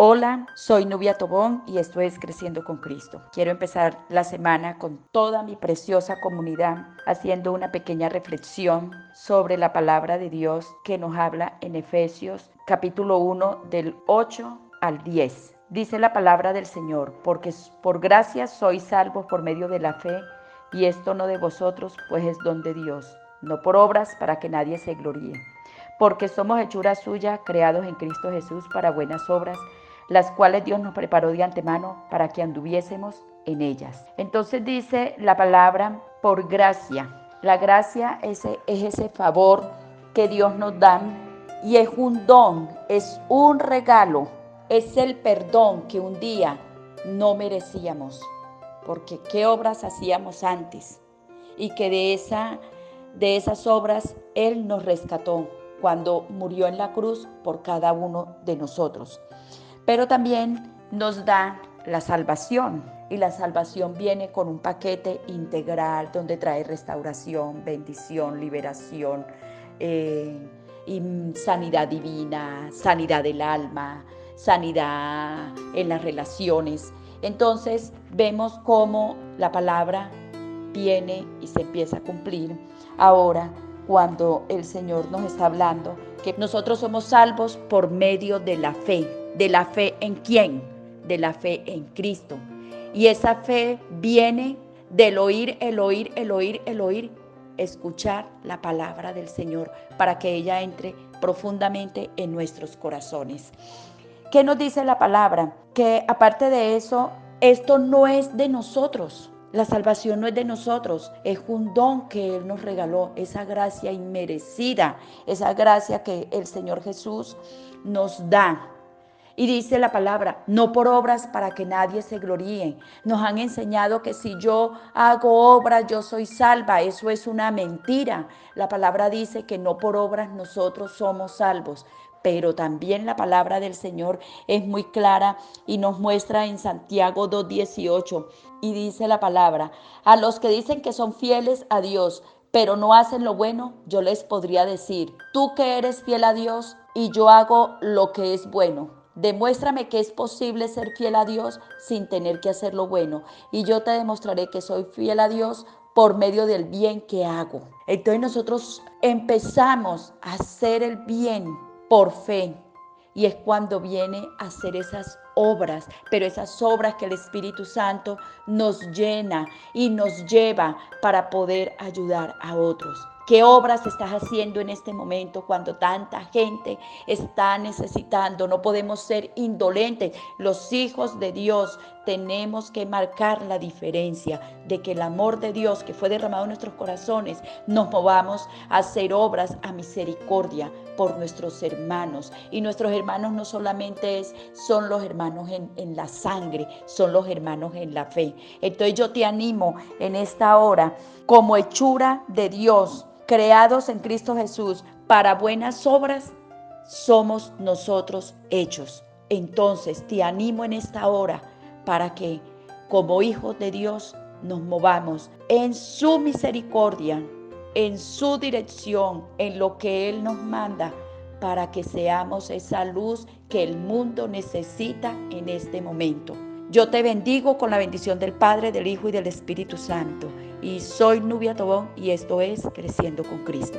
Hola, soy Nubia Tobón y esto es Creciendo con Cristo. Quiero empezar la semana con toda mi preciosa comunidad haciendo una pequeña reflexión sobre la palabra de Dios que nos habla en Efesios capítulo 1 del 8 al 10. Dice la palabra del Señor, porque por gracia sois salvos por medio de la fe, y esto no de vosotros, pues es don de Dios, no por obras para que nadie se gloríe. Porque somos hechura suya, creados en Cristo Jesús para buenas obras, las cuales Dios nos preparó de antemano para que anduviésemos en ellas. Entonces dice la palabra por gracia. La gracia es, es ese favor que Dios nos da y es un don, es un regalo, es el perdón que un día no merecíamos, porque qué obras hacíamos antes y que de, esa, de esas obras Él nos rescató cuando murió en la cruz por cada uno de nosotros pero también nos da la salvación. Y la salvación viene con un paquete integral donde trae restauración, bendición, liberación, eh, y sanidad divina, sanidad del alma, sanidad en las relaciones. Entonces vemos cómo la palabra viene y se empieza a cumplir ahora cuando el Señor nos está hablando que nosotros somos salvos por medio de la fe. ¿De la fe en quién? De la fe en Cristo. Y esa fe viene del oír, el oír, el oír, el oír, escuchar la palabra del Señor para que ella entre profundamente en nuestros corazones. ¿Qué nos dice la palabra? Que aparte de eso, esto no es de nosotros. La salvación no es de nosotros, es un don que Él nos regaló, esa gracia inmerecida, esa gracia que el Señor Jesús nos da. Y dice la palabra, no por obras para que nadie se gloríe. Nos han enseñado que si yo hago obras, yo soy salva. Eso es una mentira. La palabra dice que no por obras nosotros somos salvos, pero también la palabra del Señor es muy clara y nos muestra en Santiago 2.18 y dice la palabra, a los que dicen que son fieles a Dios, pero no hacen lo bueno, yo les podría decir, tú que eres fiel a Dios y yo hago lo que es bueno. Demuéstrame que es posible ser fiel a Dios sin tener que hacer lo bueno y yo te demostraré que soy fiel a Dios por medio del bien que hago. Entonces nosotros empezamos a hacer el bien por fe. Y es cuando viene a hacer esas obras, pero esas obras que el Espíritu Santo nos llena y nos lleva para poder ayudar a otros. ¿Qué obras estás haciendo en este momento cuando tanta gente está necesitando? No podemos ser indolentes. Los hijos de Dios tenemos que marcar la diferencia de que el amor de Dios que fue derramado en nuestros corazones nos movamos a hacer obras a misericordia por nuestros hermanos. Y nuestros hermanos no solamente es, son los hermanos en, en la sangre, son los hermanos en la fe. Entonces yo te animo en esta hora como hechura de Dios creados en Cristo Jesús para buenas obras, somos nosotros hechos. Entonces te animo en esta hora para que como hijos de Dios nos movamos en su misericordia, en su dirección, en lo que Él nos manda, para que seamos esa luz que el mundo necesita en este momento. Yo te bendigo con la bendición del Padre, del Hijo y del Espíritu Santo. Y soy Nubia Tobón y esto es Creciendo con Cristo.